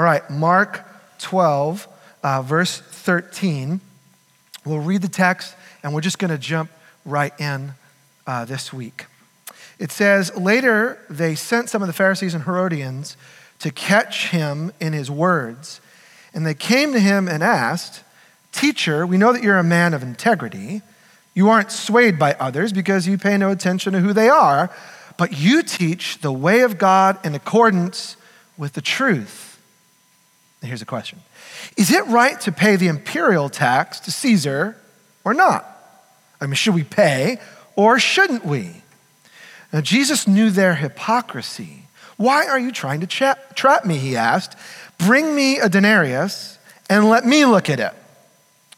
All right, Mark 12, uh, verse 13. We'll read the text and we're just going to jump right in uh, this week. It says, Later they sent some of the Pharisees and Herodians to catch him in his words. And they came to him and asked, Teacher, we know that you're a man of integrity. You aren't swayed by others because you pay no attention to who they are, but you teach the way of God in accordance with the truth. Here's a question Is it right to pay the imperial tax to Caesar or not? I mean, should we pay or shouldn't we? Now, Jesus knew their hypocrisy. Why are you trying to tra- trap me? He asked. Bring me a denarius and let me look at it.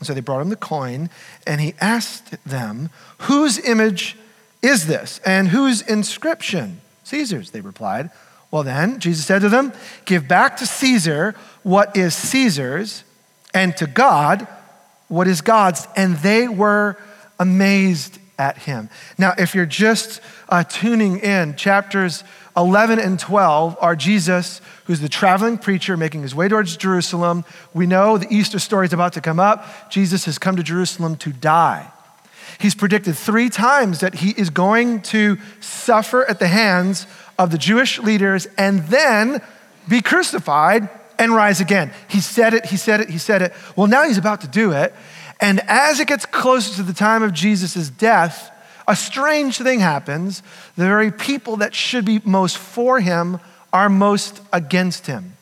So they brought him the coin, and he asked them, Whose image is this, and whose inscription? Caesar's, they replied. Well, then, Jesus said to them, Give back to Caesar what is Caesar's, and to God what is God's. And they were amazed at him. Now, if you're just uh, tuning in, chapters 11 and 12 are Jesus, who's the traveling preacher making his way towards Jerusalem. We know the Easter story is about to come up. Jesus has come to Jerusalem to die. He's predicted three times that he is going to suffer at the hands of the Jewish leaders and then be crucified and rise again. He said it, he said it, he said it. Well, now he's about to do it. And as it gets closer to the time of Jesus' death, a strange thing happens. The very people that should be most for him are most against him.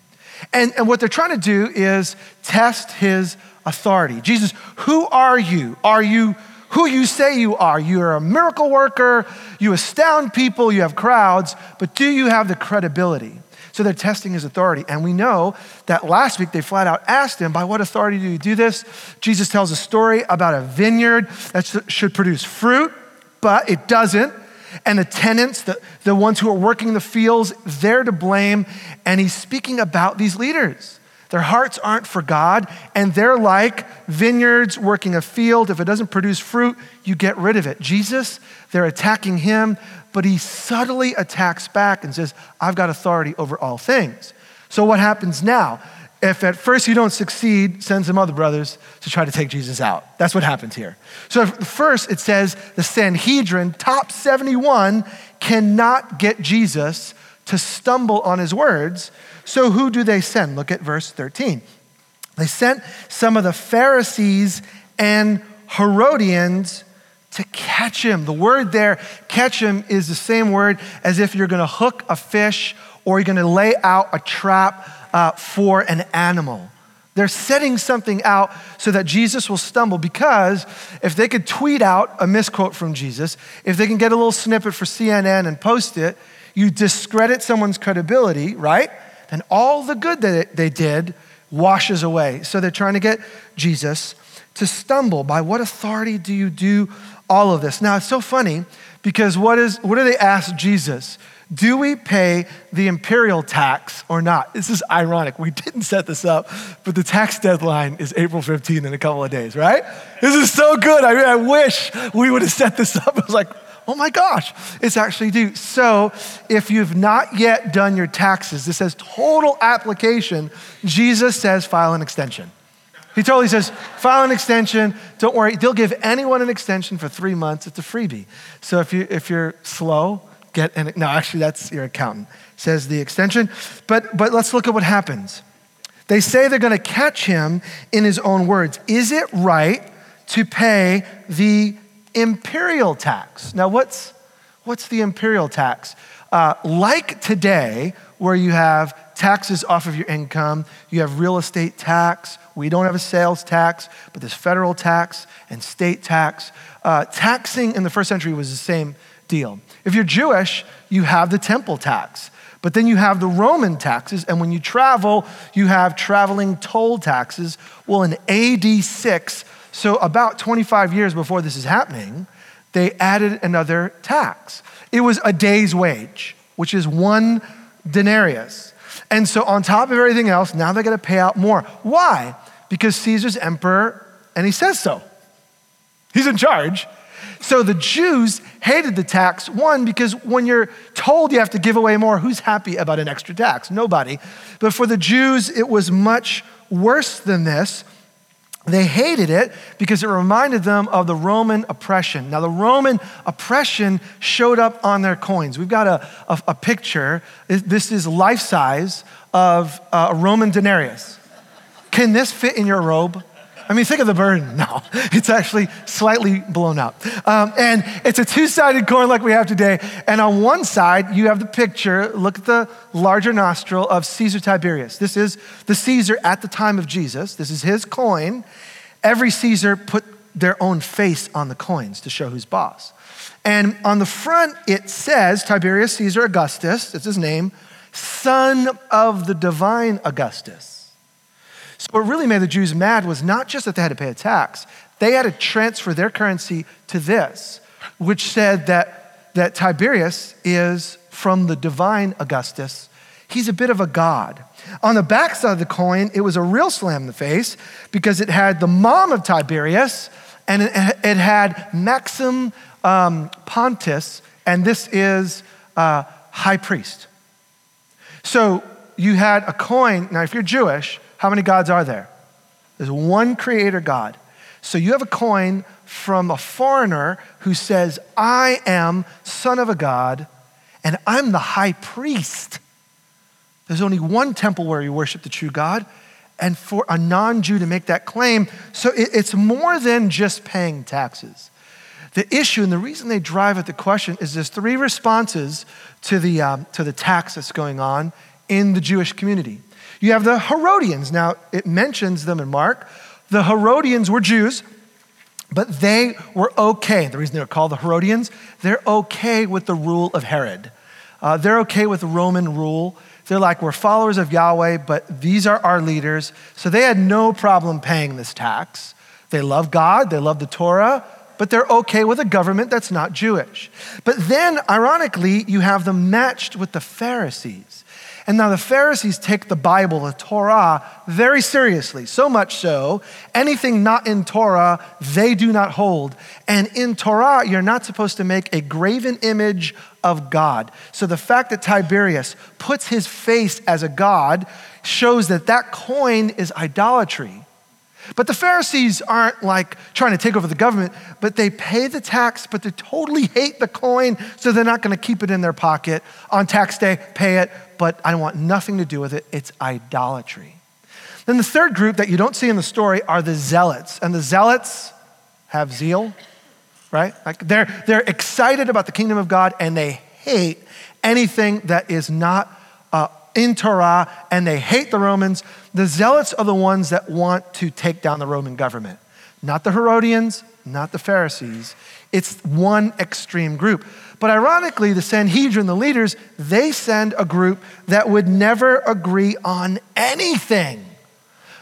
And, and what they're trying to do is test his authority. Jesus, who are you? Are you who you say you are? You're a miracle worker, you astound people, you have crowds, but do you have the credibility? So they're testing his authority. And we know that last week they flat out asked him, By what authority do you do this? Jesus tells a story about a vineyard that should produce fruit but it doesn't. And the tenants, the, the ones who are working the fields, they're to blame. And he's speaking about these leaders. Their hearts aren't for God, and they're like vineyards working a field. If it doesn't produce fruit, you get rid of it. Jesus, they're attacking him, but he subtly attacks back and says, I've got authority over all things. So what happens now? if at first you don't succeed, send some other brothers to try to take Jesus out. That's what happens here. So, first it says the Sanhedrin, top 71, cannot get Jesus to stumble on his words. So, who do they send? Look at verse 13. They sent some of the Pharisees and Herodians to catch him. The word there, catch him, is the same word as if you're going to hook a fish or you're going to lay out a trap uh, for an animal. They're setting something out so that Jesus will stumble because if they could tweet out a misquote from Jesus, if they can get a little snippet for CNN and post it, you discredit someone's credibility, right? Then all the good that they did washes away. So they're trying to get Jesus to stumble. By what authority do you do all of this? Now, it's so funny because what, is, what do they ask Jesus? Do we pay the imperial tax or not? This is ironic. We didn't set this up, but the tax deadline is April 15 in a couple of days, right? This is so good. I mean, I wish we would have set this up. I was like, oh my gosh, it's actually due. So if you've not yet done your taxes, this says total application. Jesus says file an extension. He totally says, file an extension. Don't worry, they'll give anyone an extension for three months. It's a freebie. So if, you, if you're slow, get an, no, actually, that's your accountant, says the extension. But, but let's look at what happens. They say they're going to catch him in his own words. Is it right to pay the imperial tax? Now, what's, what's the imperial tax? Uh, like today, where you have taxes off of your income, you have real estate tax. We don't have a sales tax, but there's federal tax and state tax. Uh, taxing in the first century was the same deal. If you're Jewish, you have the temple tax. But then you have the Roman taxes, and when you travel, you have traveling toll taxes. Well, in AD 6, so about 25 years before this is happening, they added another tax. It was a day's wage, which is one denarius. And so, on top of everything else, now they're going to pay out more. Why? Because Caesar's emperor, and he says so. He's in charge. So the Jews hated the tax, one, because when you're told you have to give away more, who's happy about an extra tax? Nobody. But for the Jews, it was much worse than this. They hated it because it reminded them of the Roman oppression. Now, the Roman oppression showed up on their coins. We've got a, a, a picture. This is life size of uh, a Roman denarius. Can this fit in your robe? I mean, think of the burden. No, it's actually slightly blown up. Um, and it's a two sided coin like we have today. And on one side, you have the picture, look at the larger nostril of Caesar Tiberius. This is the Caesar at the time of Jesus. This is his coin. Every Caesar put their own face on the coins to show who's boss. And on the front, it says Tiberius Caesar Augustus, that's his name, son of the divine Augustus. So, what really made the Jews mad was not just that they had to pay a tax, they had to transfer their currency to this, which said that, that Tiberius is from the divine Augustus. He's a bit of a god. On the back side of the coin, it was a real slam in the face because it had the mom of Tiberius and it, it had Maxim um, Pontus, and this is uh, high priest. So you had a coin. Now, if you're Jewish, how many gods are there? There's one creator God. So you have a coin from a foreigner who says, I am son of a God and I'm the high priest. There's only one temple where you worship the true God. And for a non Jew to make that claim, so it's more than just paying taxes. The issue and the reason they drive at the question is there's three responses to the, um, to the tax that's going on in the Jewish community. You have the Herodians. Now, it mentions them in Mark. The Herodians were Jews, but they were okay. The reason they're called the Herodians, they're okay with the rule of Herod. Uh, they're okay with Roman rule. They're like, we're followers of Yahweh, but these are our leaders. So they had no problem paying this tax. They love God, they love the Torah, but they're okay with a government that's not Jewish. But then, ironically, you have them matched with the Pharisees. And now the Pharisees take the Bible, the Torah, very seriously. So much so, anything not in Torah, they do not hold. And in Torah, you're not supposed to make a graven image of God. So the fact that Tiberius puts his face as a God shows that that coin is idolatry. But the Pharisees aren't like trying to take over the government, but they pay the tax, but they totally hate the coin, so they're not going to keep it in their pocket. On tax day, pay it, but I don't want nothing to do with it. It's idolatry. Then the third group that you don't see in the story are the zealots. And the zealots have zeal, right? Like they're, they're excited about the kingdom of God and they hate anything that is not uh, in Torah and they hate the Romans. The zealots are the ones that want to take down the Roman government, not the Herodians, not the Pharisees. It's one extreme group. But ironically, the Sanhedrin, the leaders, they send a group that would never agree on anything.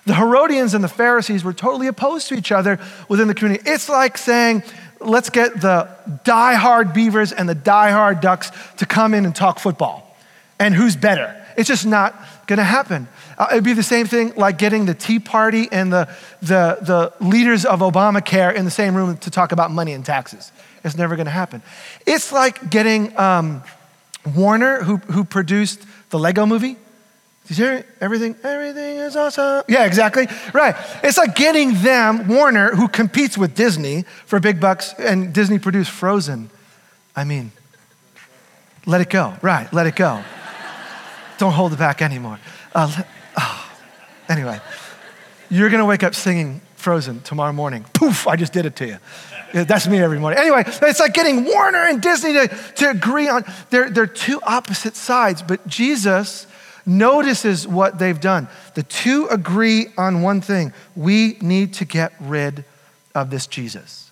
The Herodians and the Pharisees were totally opposed to each other within the community. It's like saying, let's get the die-hard beavers and the die-hard ducks to come in and talk football. And who's better? It's just not going to happen. Uh, it'd be the same thing like getting the Tea Party and the, the, the leaders of Obamacare in the same room to talk about money and taxes. It's never going to happen. It's like getting um, Warner, who, who produced the Lego movie. Did you hear everything? Everything is awesome. Yeah, exactly. Right. It's like getting them, Warner, who competes with Disney for big bucks, and Disney produced Frozen. I mean, let it go. Right, let it go. Don't hold it back anymore. Uh, oh. Anyway, you're going to wake up singing Frozen tomorrow morning. Poof, I just did it to you. That's me every morning. Anyway, it's like getting Warner and Disney to, to agree on, they're, they're two opposite sides, but Jesus notices what they've done. The two agree on one thing we need to get rid of this Jesus.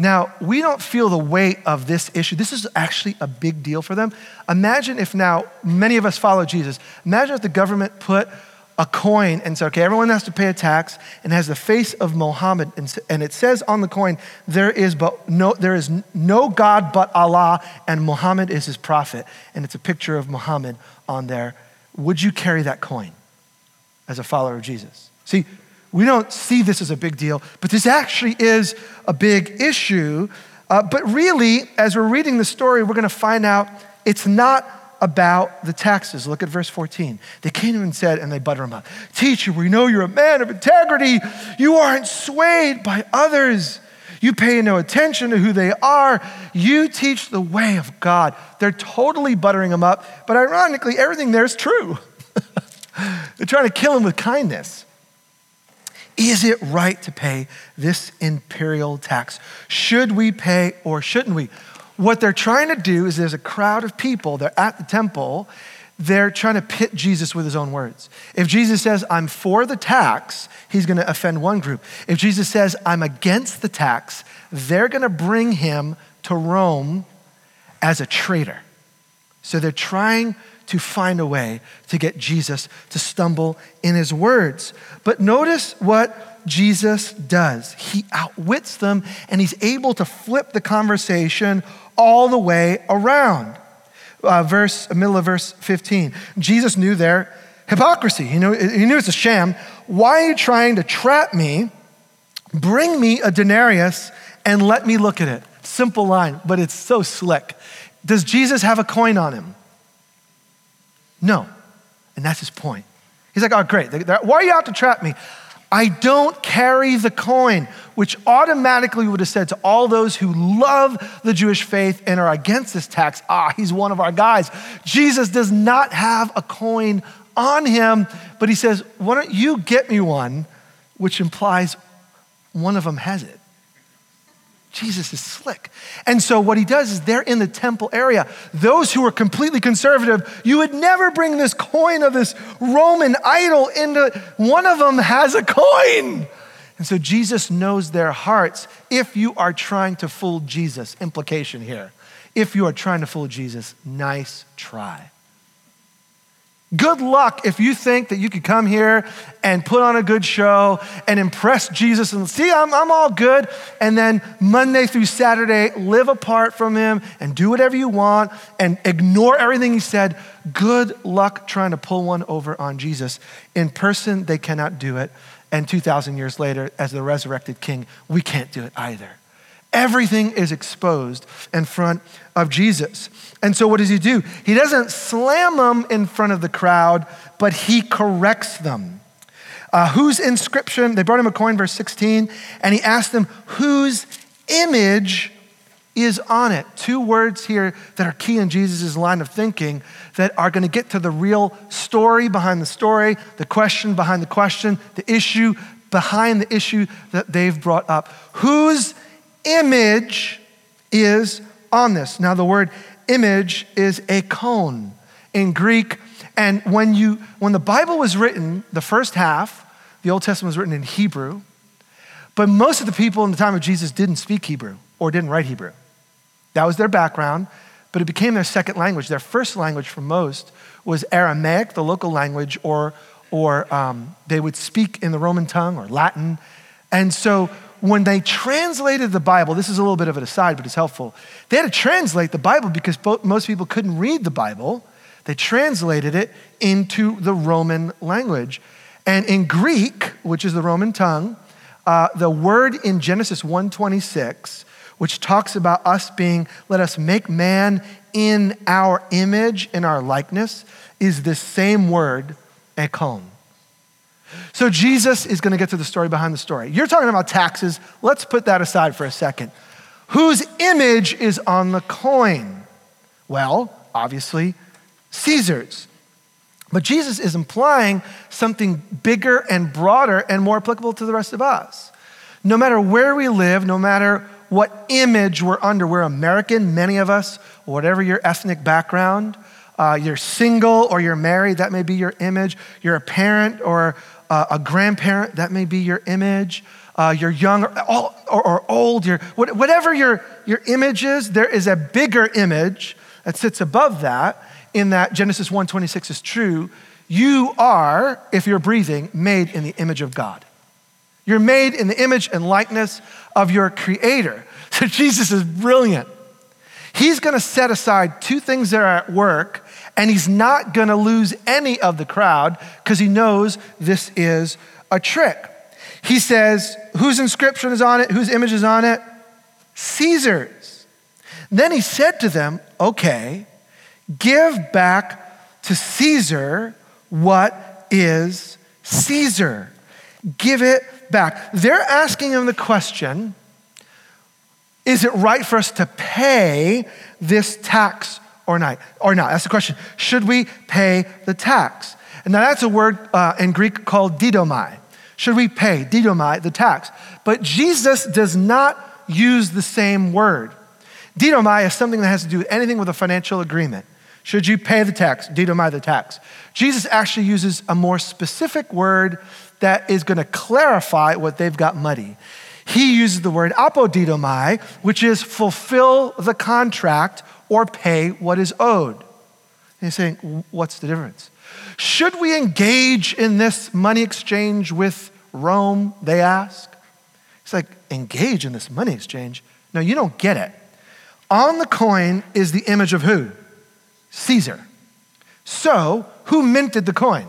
Now, we don't feel the weight of this issue. This is actually a big deal for them. Imagine if now many of us follow Jesus. Imagine if the government put a coin and said, okay, everyone has to pay a tax and has the face of Muhammad. And it says on the coin, there is, but no, there is no God but Allah, and Muhammad is his prophet. And it's a picture of Muhammad on there. Would you carry that coin as a follower of Jesus? See, we don't see this as a big deal, but this actually is a big issue. Uh, but really, as we're reading the story, we're going to find out it's not about the taxes. Look at verse 14. They came and said, and they butter him up Teacher, we know you're a man of integrity. You aren't swayed by others. You pay no attention to who they are. You teach the way of God. They're totally buttering him up, but ironically, everything there is true. They're trying to kill him with kindness. Is it right to pay this imperial tax? Should we pay or shouldn't we? What they're trying to do is there's a crowd of people, they're at the temple, they're trying to pit Jesus with his own words. If Jesus says, I'm for the tax, he's going to offend one group. If Jesus says, I'm against the tax, they're going to bring him to Rome as a traitor. So they're trying to find a way to get Jesus to stumble in his words. But notice what Jesus does. He outwits them and he's able to flip the conversation all the way around. Uh, verse, middle of verse 15. Jesus knew their hypocrisy. He knew, he knew it's a sham. Why are you trying to trap me? Bring me a denarius and let me look at it. Simple line, but it's so slick. Does Jesus have a coin on him? No. And that's his point. He's like, oh, great. Why are you out to trap me? I don't carry the coin, which automatically would have said to all those who love the Jewish faith and are against this tax, ah, he's one of our guys. Jesus does not have a coin on him, but he says, why don't you get me one, which implies one of them has it. Jesus is slick. And so what he does is they're in the temple area. Those who are completely conservative, you would never bring this coin of this Roman idol into one of them has a coin. And so Jesus knows their hearts if you are trying to fool Jesus. Implication here. If you are trying to fool Jesus, nice try. Good luck if you think that you could come here and put on a good show and impress Jesus and see, I'm, I'm all good. And then Monday through Saturday, live apart from him and do whatever you want and ignore everything he said. Good luck trying to pull one over on Jesus. In person, they cannot do it. And 2,000 years later, as the resurrected king, we can't do it either. Everything is exposed in front of Jesus. And so, what does he do? He doesn't slam them in front of the crowd, but he corrects them. Uh, whose inscription? They brought him a coin, verse 16, and he asked them, whose image is on it? Two words here that are key in Jesus' line of thinking that are going to get to the real story behind the story, the question behind the question, the issue behind the issue that they've brought up. Whose image is on this? Now, the word image is eikon in Greek. And when, you, when the Bible was written, the first half, the Old Testament was written in Hebrew, but most of the people in the time of Jesus didn't speak Hebrew or didn't write Hebrew. That was their background, but it became their second language. Their first language for most was Aramaic, the local language, or, or um, they would speak in the Roman tongue or Latin. And so when they translated the Bible, this is a little bit of an aside, but it's helpful. They had to translate the Bible because most people couldn't read the Bible. They translated it into the Roman language. And in Greek, which is the Roman tongue, uh, the word in Genesis 1:26, which talks about us being, let us make man in our image, in our likeness, is the same word, eikon. So Jesus is going to get to the story behind the story. You're talking about taxes. Let's put that aside for a second. Whose image is on the coin? Well, obviously, Caesar's. But Jesus is implying something bigger and broader and more applicable to the rest of us. No matter where we live, no matter what image we're under, we're American, many of us, whatever your ethnic background, uh, you're single or you're married, that may be your image. You're a parent or uh, a grandparent, that may be your image. Uh, you're young or, or, or old, you're, whatever your, your image is, there is a bigger image that sits above that in that Genesis 1.26 is true. You are, if you're breathing, made in the image of God. You're made in the image and likeness of your creator. So Jesus is brilliant. He's going to set aside two things that are at work and he's not going to lose any of the crowd because he knows this is a trick. He says, Whose inscription is on it? Whose image is on it? Caesar's. Then he said to them, Okay, give back to Caesar what is Caesar. Give it back. They're asking him the question is it right for us to pay this tax or not? Or not? That's the question. Should we pay the tax? And now that's a word uh, in Greek called didomai. Should we pay didomai the tax? But Jesus does not use the same word. Didomai is something that has to do with anything with a financial agreement. Should you pay the tax? Didomai the tax. Jesus actually uses a more specific word that is going to clarify what they've got muddy. He uses the word apodidomai, which is fulfill the contract or pay what is owed. And he's saying, what's the difference? Should we engage in this money exchange with Rome? They ask. It's like, engage in this money exchange? No, you don't get it. On the coin is the image of who? Caesar. So, who minted the coin?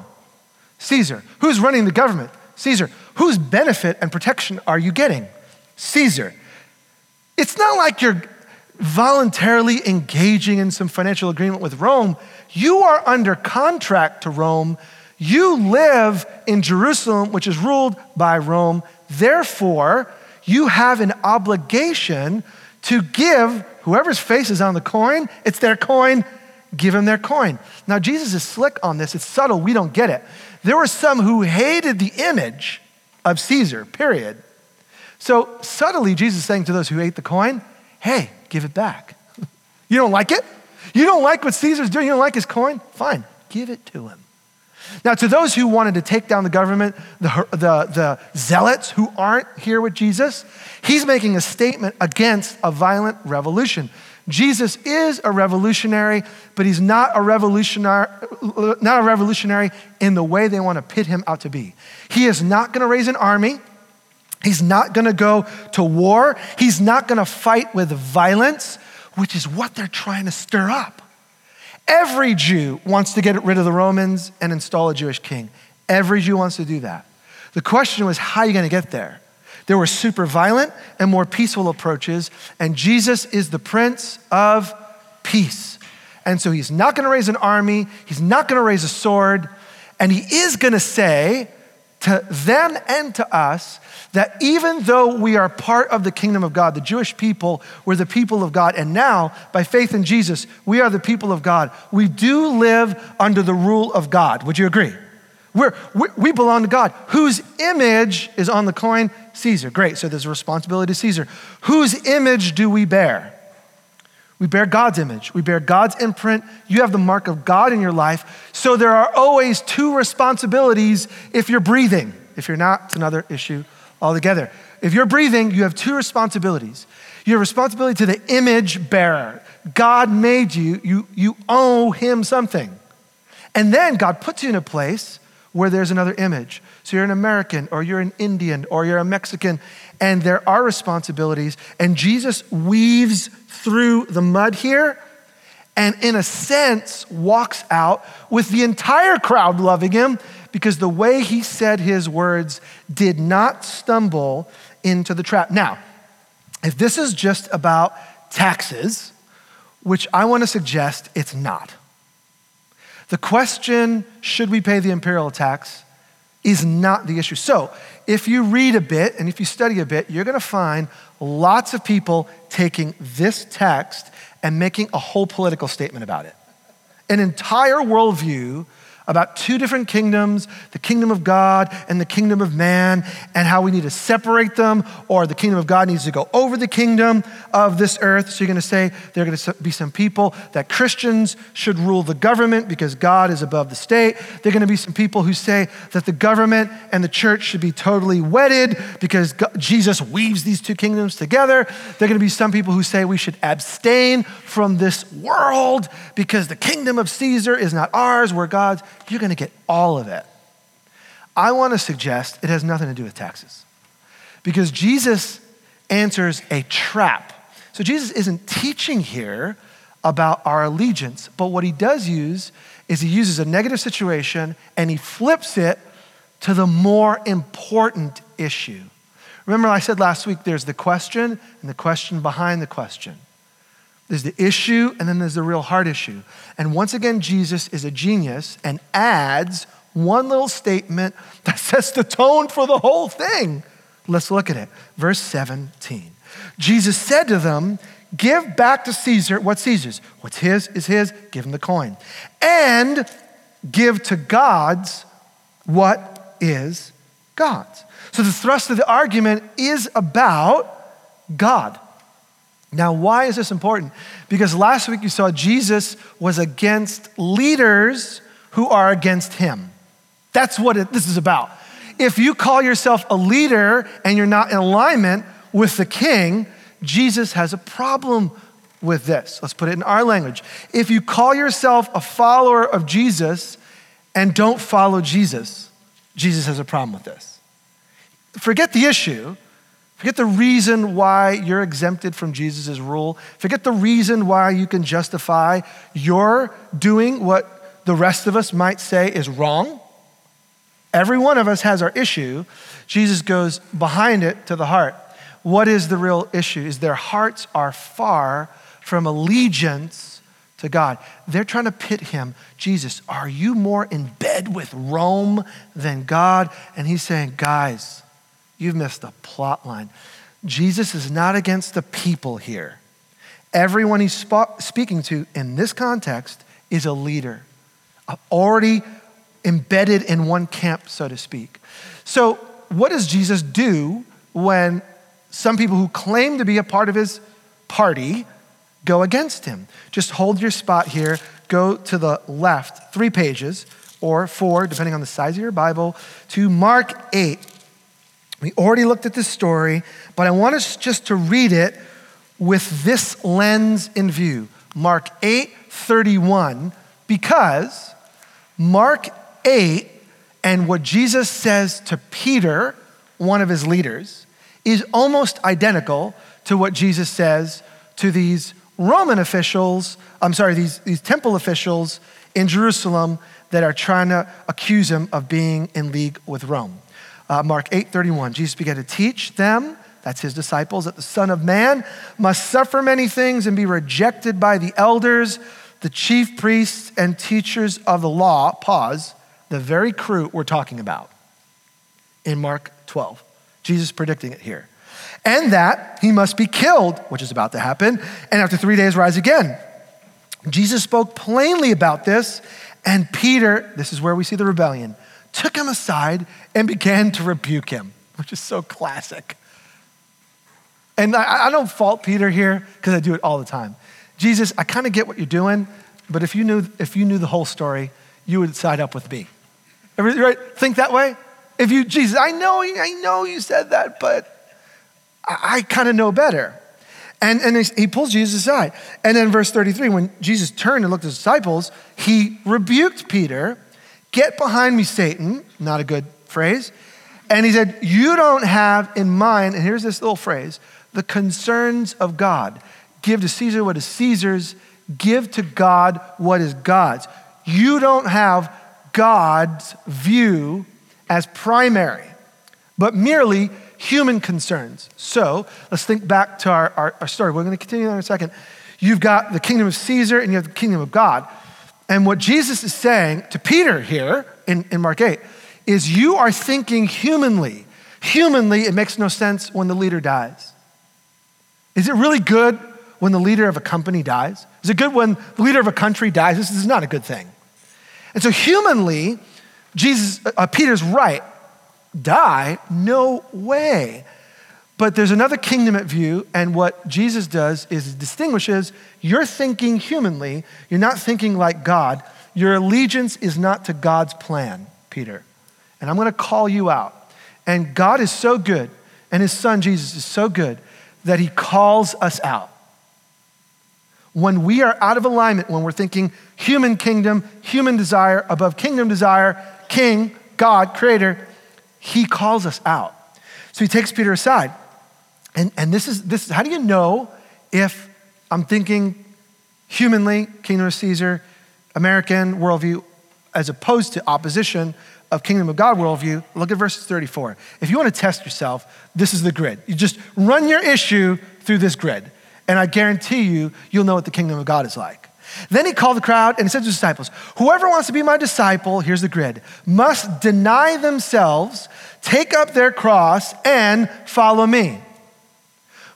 Caesar. Who's running the government? Caesar. Whose benefit and protection are you getting? Caesar. It's not like you're voluntarily engaging in some financial agreement with Rome. You are under contract to Rome. You live in Jerusalem, which is ruled by Rome. Therefore, you have an obligation to give whoever's face is on the coin, it's their coin, give them their coin. Now, Jesus is slick on this. It's subtle. We don't get it. There were some who hated the image of Caesar, period. So subtly, Jesus is saying to those who ate the coin, hey, give it back. you don't like it? You don't like what Caesar's doing? You don't like his coin? Fine, give it to him. Now, to those who wanted to take down the government, the, the, the zealots who aren't here with Jesus, he's making a statement against a violent revolution. Jesus is a revolutionary, but he's not a revolutionary, not a revolutionary in the way they want to pit him out to be. He is not going to raise an army. He's not going to go to war. He's not going to fight with violence, which is what they're trying to stir up. Every Jew wants to get rid of the Romans and install a Jewish king. Every Jew wants to do that. The question was, how are you going to get there? There were super violent and more peaceful approaches, and Jesus is the Prince of Peace. And so he's not going to raise an army, he's not going to raise a sword, and he is going to say to them and to us that even though we are part of the kingdom of God, the Jewish people were the people of God, and now by faith in Jesus, we are the people of God, we do live under the rule of God. Would you agree? We're, we belong to God. Whose image is on the coin? Caesar. Great. So there's a responsibility to Caesar. Whose image do we bear? We bear God's image. We bear God's imprint. You have the mark of God in your life. So there are always two responsibilities if you're breathing. If you're not, it's another issue altogether. If you're breathing, you have two responsibilities. You have responsibility to the image bearer. God made you, you, you owe him something. And then God puts you in a place where there's another image. So you're an American or you're an Indian or you're a Mexican, and there are responsibilities. And Jesus weaves through the mud here and, in a sense, walks out with the entire crowd loving him because the way he said his words did not stumble into the trap. Now, if this is just about taxes, which I want to suggest it's not. The question, should we pay the imperial tax, is not the issue. So, if you read a bit and if you study a bit, you're going to find lots of people taking this text and making a whole political statement about it. An entire worldview about two different kingdoms the kingdom of God and the kingdom of man, and how we need to separate them, or the kingdom of God needs to go over the kingdom of this earth. So you're going to say there are going to be some people that Christians should rule the government because God is above the state. There are going to be some people who say that the government and the church should be totally wedded because Jesus weaves these two kingdoms together. There are going to be some people who say we should abstain from this world because the kingdom of Caesar is not ours, we're God's you're going to get all of it. I want to suggest it has nothing to do with taxes because Jesus answers a trap. So Jesus isn't teaching here about our allegiance, but what he does use is he uses a negative situation and he flips it to the more important issue. Remember, I said last week there's the question and the question behind the question. There's the issue, and then there's the real hard issue. And once again, Jesus is a genius and adds one little statement that sets the tone for the whole thing. Let's look at it. Verse 17. Jesus said to them, Give back to Caesar what's Caesar's. What's his is his. Give him the coin. And give to God's what is God's. So the thrust of the argument is about God. Now, why is this important? Because last week you saw Jesus was against leaders who are against him. That's what it, this is about. If you call yourself a leader and you're not in alignment with the king, Jesus has a problem with this. Let's put it in our language. If you call yourself a follower of Jesus and don't follow Jesus, Jesus has a problem with this. Forget the issue. Forget the reason why you're exempted from Jesus' rule. Forget the reason why you can justify your doing what the rest of us might say is wrong. Every one of us has our issue. Jesus goes behind it to the heart. What is the real issue? Is their hearts are far from allegiance to God. They're trying to pit him. Jesus, are you more in bed with Rome than God? And he's saying, guys, You've missed a plot line. Jesus is not against the people here. Everyone he's speaking to in this context is a leader, already embedded in one camp, so to speak. So, what does Jesus do when some people who claim to be a part of his party go against him? Just hold your spot here, go to the left, three pages or four, depending on the size of your Bible, to Mark 8. We already looked at this story, but I want us just to read it with this lens in view. Mark 8 31, because Mark 8 and what Jesus says to Peter, one of his leaders, is almost identical to what Jesus says to these Roman officials, I'm sorry, these, these temple officials in Jerusalem that are trying to accuse him of being in league with Rome. Uh, Mark 8 31, Jesus began to teach them, that's his disciples, that the Son of Man must suffer many things and be rejected by the elders, the chief priests, and teachers of the law. Pause, the very crew we're talking about in Mark 12. Jesus predicting it here. And that he must be killed, which is about to happen, and after three days rise again. Jesus spoke plainly about this, and Peter, this is where we see the rebellion took him aside and began to rebuke him, which is so classic. And I, I don't fault Peter here because I do it all the time. Jesus, I kind of get what you're doing, but if you knew if you knew the whole story, you would side up with me. Right? Think that way? If you, Jesus, I know, I know you said that, but I, I kind of know better. And, and he pulls Jesus aside. And then verse 33, when Jesus turned and looked at his disciples, he rebuked Peter Get behind me, Satan. Not a good phrase. And he said, You don't have in mind, and here's this little phrase the concerns of God. Give to Caesar what is Caesar's, give to God what is God's. You don't have God's view as primary, but merely human concerns. So let's think back to our, our, our story. We're going to continue in a second. You've got the kingdom of Caesar and you have the kingdom of God. And what Jesus is saying to Peter here in, in Mark 8 is you are thinking humanly. Humanly, it makes no sense when the leader dies. Is it really good when the leader of a company dies? Is it good when the leader of a country dies? This is not a good thing. And so, humanly, Jesus, uh, Peter's right. Die? No way. But there's another kingdom at view, and what Jesus does is distinguishes you're thinking humanly, you're not thinking like God. Your allegiance is not to God's plan, Peter. And I'm going to call you out. And God is so good, and his son Jesus is so good that he calls us out. When we are out of alignment, when we're thinking human kingdom, human desire above kingdom desire, king, God, creator, he calls us out. So he takes Peter aside and, and this, is, this how do you know if I'm thinking humanly, kingdom of Caesar, American worldview, as opposed to opposition of kingdom of God worldview, look at verse 34. If you want to test yourself, this is the grid. You just run your issue through this grid, and I guarantee you, you'll know what the kingdom of God is like. Then he called the crowd and he said to his disciples, Whoever wants to be my disciple, here's the grid, must deny themselves, take up their cross, and follow me.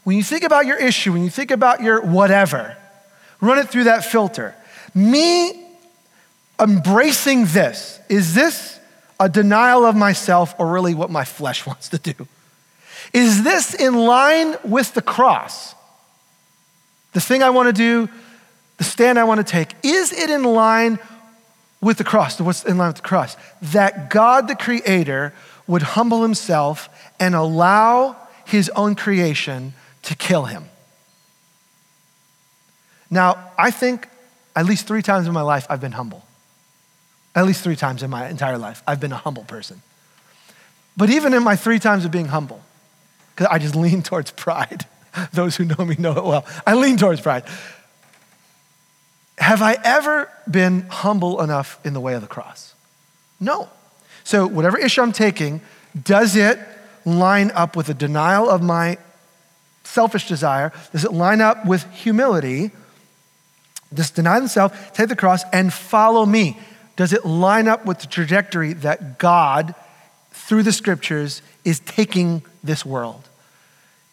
When you think about your issue, when you think about your whatever, run it through that filter. Me embracing this, is this a denial of myself or really what my flesh wants to do? Is this in line with the cross? The thing I want to do, the stand I want to take, is it in line with the cross? What's in line with the cross? That God the Creator would humble himself and allow his own creation to kill him. Now, I think at least three times in my life I've been humble. At least three times in my entire life, I've been a humble person. But even in my three times of being humble, because I just lean towards pride. Those who know me know it well. I lean towards pride. Have I ever been humble enough in the way of the cross? No. So, whatever issue I'm taking, does it line up with a denial of my selfish desire? Does it line up with humility? Just deny themselves, take the cross, and follow me. Does it line up with the trajectory that God, through the scriptures, is taking this world?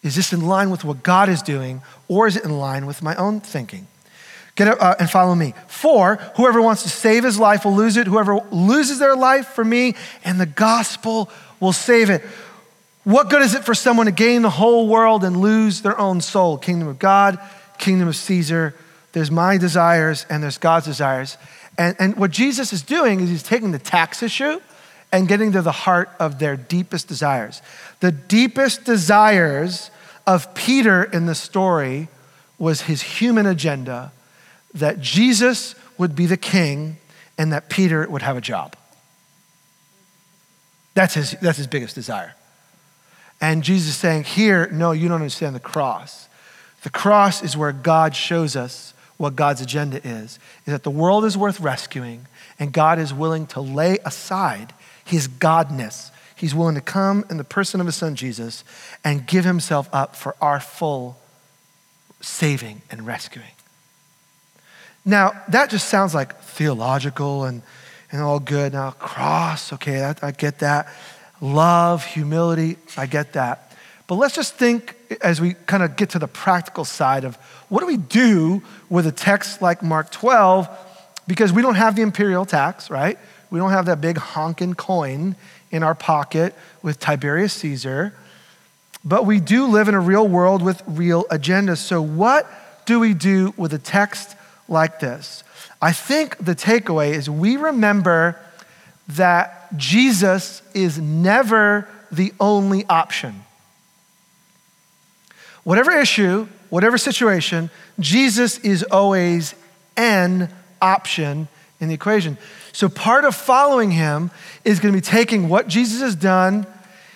Is this in line with what God is doing, or is it in line with my own thinking? Get up uh, and follow me. For whoever wants to save his life will lose it. Whoever loses their life for me and the gospel will save it. What good is it for someone to gain the whole world and lose their own soul? Kingdom of God, kingdom of Caesar. There's my desires and there's God's desires. And, and what Jesus is doing is he's taking the tax issue and getting to the heart of their deepest desires. The deepest desires of Peter in the story was his human agenda that Jesus would be the king and that Peter would have a job. That's his, that's his biggest desire. And Jesus saying, Here, no, you don't understand the cross. The cross is where God shows us what God's agenda is, is that the world is worth rescuing and God is willing to lay aside his godness. He's willing to come in the person of his son Jesus and give himself up for our full saving and rescuing. Now, that just sounds like theological and, and all good. Now, cross, okay, I, I get that. Love, humility, I get that. But let's just think as we kind of get to the practical side of what do we do with a text like Mark 12? Because we don't have the imperial tax, right? We don't have that big honking coin in our pocket with Tiberius Caesar. But we do live in a real world with real agendas. So, what do we do with a text like this? I think the takeaway is we remember that Jesus is never the only option. Whatever issue, whatever situation, Jesus is always an option in the equation. So part of following him is going to be taking what Jesus has done,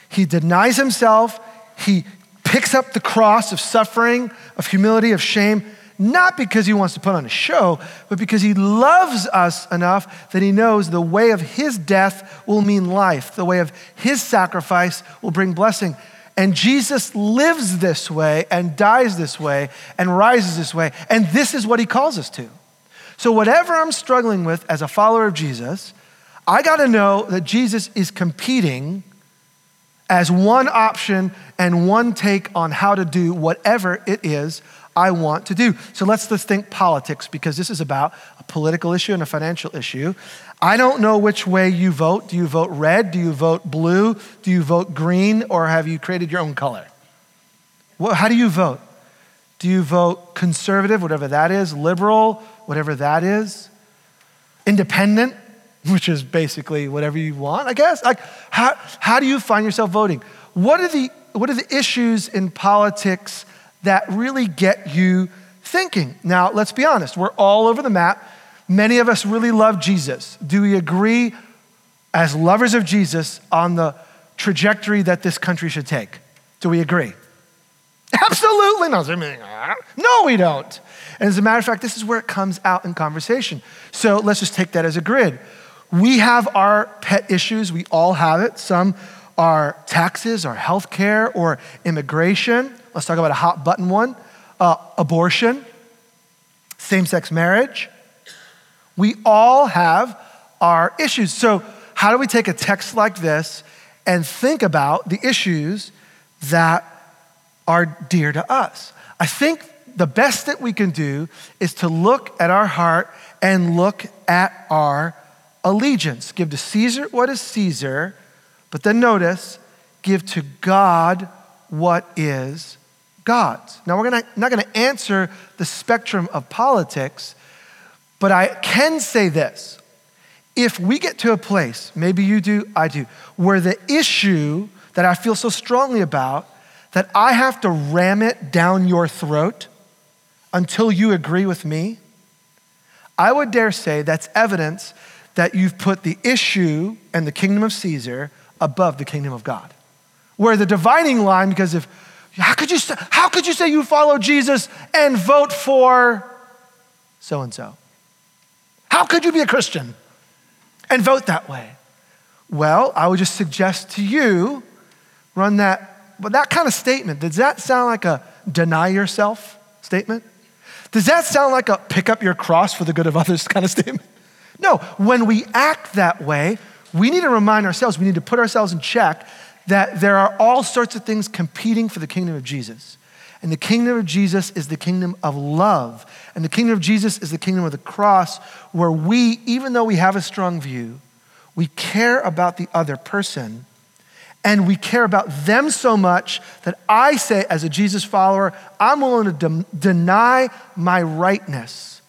he denies himself, he picks up the cross of suffering, of humility, of shame, not because he wants to put on a show, but because he loves us enough that he knows the way of his death will mean life, the way of his sacrifice will bring blessing. And Jesus lives this way and dies this way and rises this way. And this is what he calls us to. So, whatever I'm struggling with as a follower of Jesus, I got to know that Jesus is competing as one option and one take on how to do whatever it is I want to do. So let's, let's think politics because this is about a political issue and a financial issue. I don't know which way you vote. Do you vote red? Do you vote blue? Do you vote green? Or have you created your own color? Well, how do you vote? Do you vote conservative, whatever that is, liberal, whatever that is, independent, which is basically whatever you want, I guess? Like, how, how do you find yourself voting? What are, the, what are the issues in politics that really get you thinking. Now, let's be honest, we're all over the map. Many of us really love Jesus. Do we agree as lovers of Jesus on the trajectory that this country should take? Do we agree? Absolutely not. Uh, no, we don't. And as a matter of fact, this is where it comes out in conversation. So let's just take that as a grid. We have our pet issues, we all have it. Some are taxes, or healthcare, or immigration. Let's talk about a hot button one uh, abortion, same sex marriage. We all have our issues. So, how do we take a text like this and think about the issues that are dear to us? I think the best that we can do is to look at our heart and look at our allegiance. Give to Caesar what is Caesar, but then notice, give to God what is God's. Now, we're gonna, not going to answer the spectrum of politics, but I can say this. If we get to a place, maybe you do, I do, where the issue that I feel so strongly about, that I have to ram it down your throat until you agree with me, I would dare say that's evidence that you've put the issue and the kingdom of Caesar above the kingdom of God. Where the dividing line, because if, how could you, how could you say you follow Jesus and vote for so and so? How could you be a Christian and vote that way? Well, I would just suggest to you run that, but that kind of statement, does that sound like a deny yourself statement? Does that sound like a pick up your cross for the good of others kind of statement? No, when we act that way, we need to remind ourselves, we need to put ourselves in check that there are all sorts of things competing for the kingdom of Jesus. And the kingdom of Jesus is the kingdom of love. And the kingdom of Jesus is the kingdom of the cross, where we, even though we have a strong view, we care about the other person and we care about them so much that I say, as a Jesus follower, I'm willing to de- deny my rightness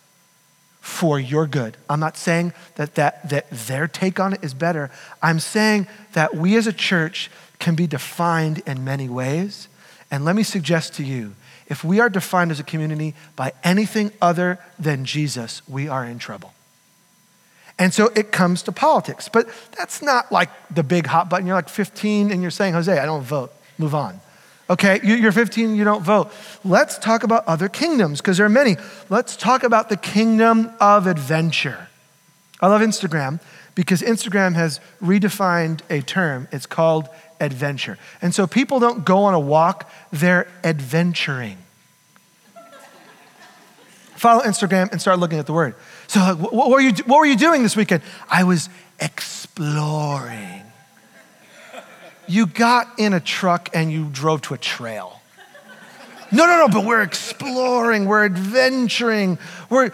for your good. I'm not saying that, that, that their take on it is better. I'm saying that we as a church can be defined in many ways. And let me suggest to you if we are defined as a community by anything other than Jesus, we are in trouble. And so it comes to politics. But that's not like the big hot button. You're like 15 and you're saying, Jose, I don't vote. Move on. Okay, you're 15, you don't vote. Let's talk about other kingdoms because there are many. Let's talk about the kingdom of adventure. I love Instagram because Instagram has redefined a term. It's called adventure. And so people don't go on a walk, they're adventuring. Follow Instagram and start looking at the word. So, like, what, were you, what were you doing this weekend? I was exploring. You got in a truck and you drove to a trail. No, no, no, but we're exploring, we're adventuring. We're,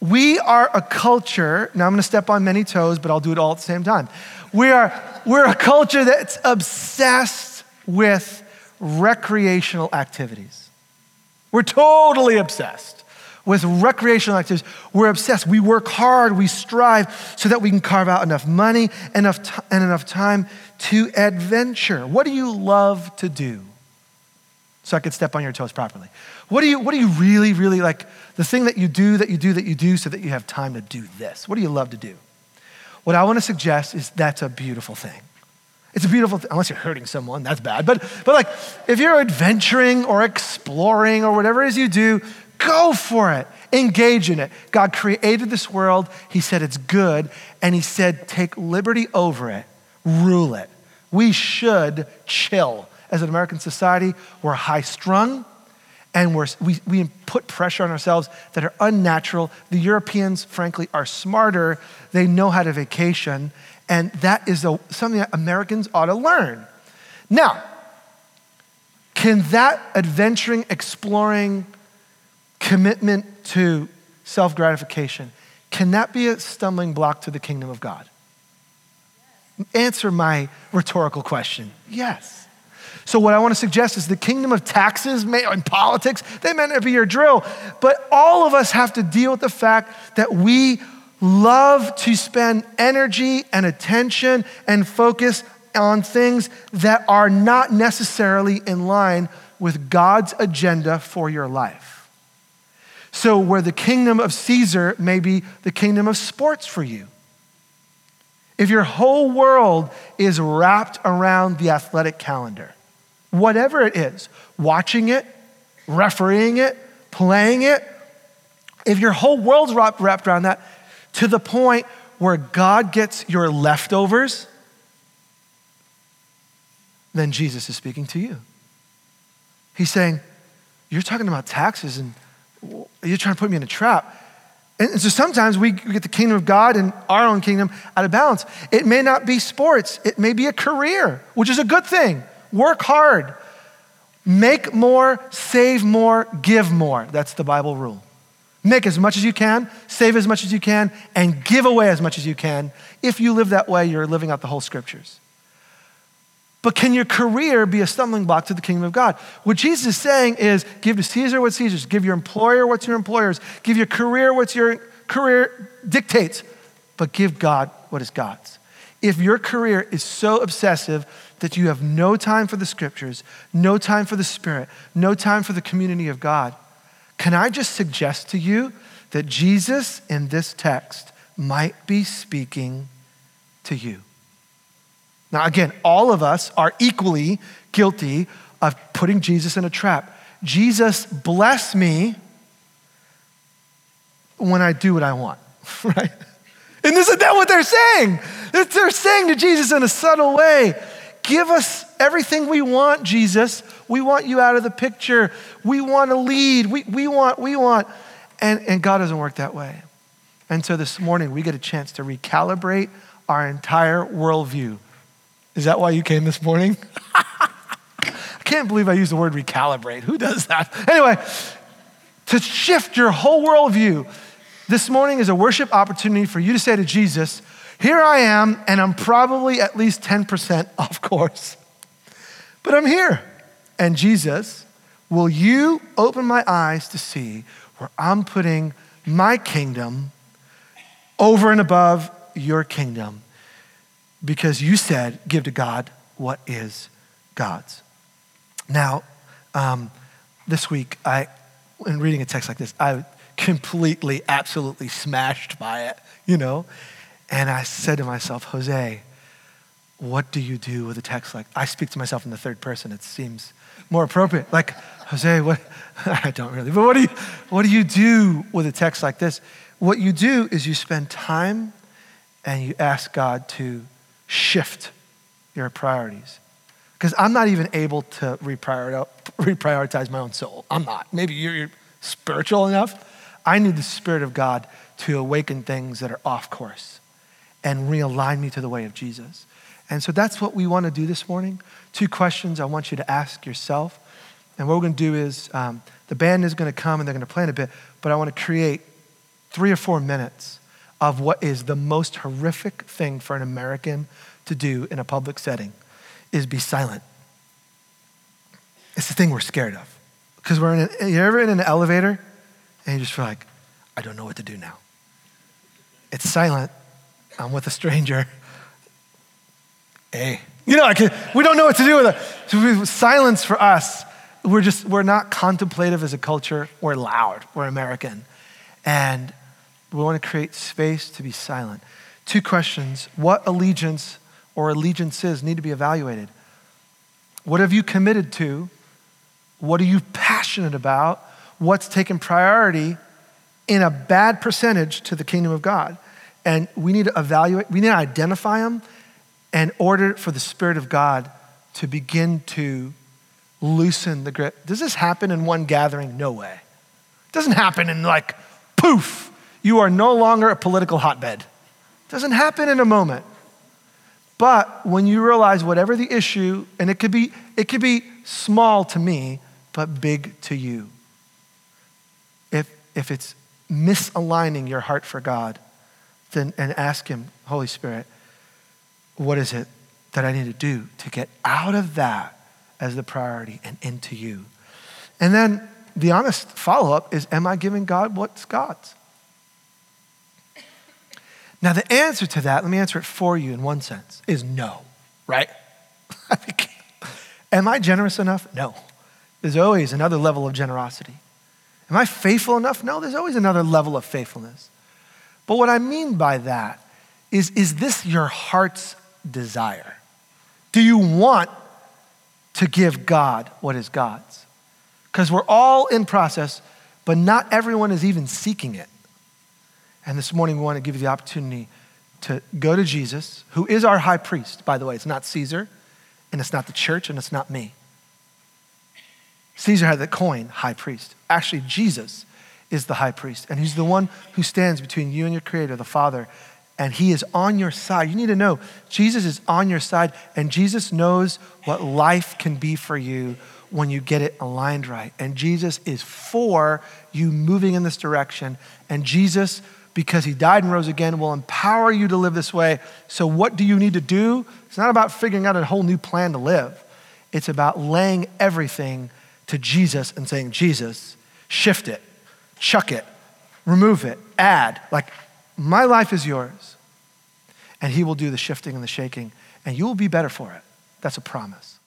we are a culture, now I'm gonna step on many toes, but I'll do it all at the same time. We are, we're a culture that's obsessed with recreational activities. We're totally obsessed with recreational activities. We're obsessed. We work hard, we strive so that we can carve out enough money enough t- and enough time to adventure. What do you love to do? So I could step on your toes properly. What do you, what do you really, really like? The thing that you do, that you do, that you do, so that you have time to do this. What do you love to do? What I want to suggest is that's a beautiful thing. It's a beautiful thing, unless you're hurting someone, that's bad. But, but like, if you're adventuring or exploring or whatever it is you do, Go for it. Engage in it. God created this world. He said it's good. And He said, take liberty over it, rule it. We should chill. As an American society, we're high strung and we're, we, we put pressure on ourselves that are unnatural. The Europeans, frankly, are smarter. They know how to vacation. And that is a, something that Americans ought to learn. Now, can that adventuring, exploring, commitment to self gratification, can that be a stumbling block to the kingdom of God? Answer my rhetorical question yes. So, what I want to suggest is the kingdom of taxes and politics, they may not be your drill, but all of us have to deal with the fact that we love to spend energy and attention and focus on things that are not necessarily in line with God's agenda for your life. So, where the kingdom of Caesar may be the kingdom of sports for you. If your whole world is wrapped around the athletic calendar, whatever it is, watching it, refereeing it, playing it, if your whole world's wrapped around that to the point where God gets your leftovers, then Jesus is speaking to you. He's saying, You're talking about taxes and you're trying to put me in a trap. And so sometimes we get the kingdom of God and our own kingdom out of balance. It may not be sports, it may be a career, which is a good thing. Work hard, make more, save more, give more. That's the Bible rule. Make as much as you can, save as much as you can, and give away as much as you can. If you live that way, you're living out the whole scriptures. But can your career be a stumbling block to the kingdom of God? What Jesus is saying is give to Caesar what's Caesar's, give your employer what's your employer's, give your career what's your career dictates, but give God what is God's. If your career is so obsessive that you have no time for the scriptures, no time for the Spirit, no time for the community of God, can I just suggest to you that Jesus in this text might be speaking to you? Now, again, all of us are equally guilty of putting Jesus in a trap. Jesus, bless me when I do what I want, right? And isn't that what they're saying? They're saying to Jesus in a subtle way, give us everything we want, Jesus. We want you out of the picture. We want to lead. We, we want, we want. And, and God doesn't work that way. And so this morning, we get a chance to recalibrate our entire worldview is that why you came this morning? I can't believe I used the word recalibrate. Who does that? Anyway, to shift your whole worldview, this morning is a worship opportunity for you to say to Jesus, Here I am, and I'm probably at least 10% off course, but I'm here. And Jesus, will you open my eyes to see where I'm putting my kingdom over and above your kingdom? because you said, give to God what is God's. Now, um, this week, I, in reading a text like this, I completely, absolutely smashed by it, you know? And I said to myself, Jose, what do you do with a text like I speak to myself in the third person. It seems more appropriate. Like, Jose, what I don't really, but what do you what do you do with a text like this? What you do is you spend time and you ask God to shift your priorities. Because I'm not even able to reprioritize my own soul. I'm not. Maybe you're spiritual enough. I need the Spirit of God to awaken things that are off course and realign me to the way of Jesus. And so that's what we want to do this morning. Two questions I want you to ask yourself. And what we're going to do is um, the band is going to come and they're going to play in a bit, but I want to create three or four minutes of what is the most horrific thing for an American to do in a public setting is be silent. It's the thing we're scared of. Because we're in an, you're ever in an elevator and you just feel like, I don't know what to do now. It's silent. I'm with a stranger. Hey. You know, like, we don't know what to do with it. So silence for us, we're just, we're not contemplative as a culture. We're loud. We're American. And we want to create space to be silent. Two questions. What allegiance or allegiances need to be evaluated? What have you committed to? What are you passionate about? What's taken priority in a bad percentage to the kingdom of God? And we need to evaluate, we need to identify them and order for the Spirit of God to begin to loosen the grip. Does this happen in one gathering? No way. It doesn't happen in like poof you are no longer a political hotbed. It doesn't happen in a moment. But when you realize whatever the issue, and it could be, it could be small to me, but big to you. If, it's misaligning your heart for God, then and ask Him, Holy Spirit, what is it that I need to do to get out of that as the priority and into you? And then the honest follow up is Am I giving God what's God's? Now, the answer to that, let me answer it for you in one sense, is no, right? Am I generous enough? No. There's always another level of generosity. Am I faithful enough? No, there's always another level of faithfulness. But what I mean by that is is this your heart's desire? Do you want to give God what is God's? Because we're all in process, but not everyone is even seeking it. And this morning, we want to give you the opportunity to go to Jesus, who is our high priest, by the way. It's not Caesar, and it's not the church, and it's not me. Caesar had the coin, high priest. Actually, Jesus is the high priest, and he's the one who stands between you and your creator, the Father, and he is on your side. You need to know Jesus is on your side, and Jesus knows what life can be for you when you get it aligned right. And Jesus is for you moving in this direction. And Jesus, because he died and rose again, will empower you to live this way. So, what do you need to do? It's not about figuring out a whole new plan to live, it's about laying everything to Jesus and saying, Jesus, shift it, chuck it, remove it, add. Like, my life is yours. And he will do the shifting and the shaking, and you will be better for it. That's a promise.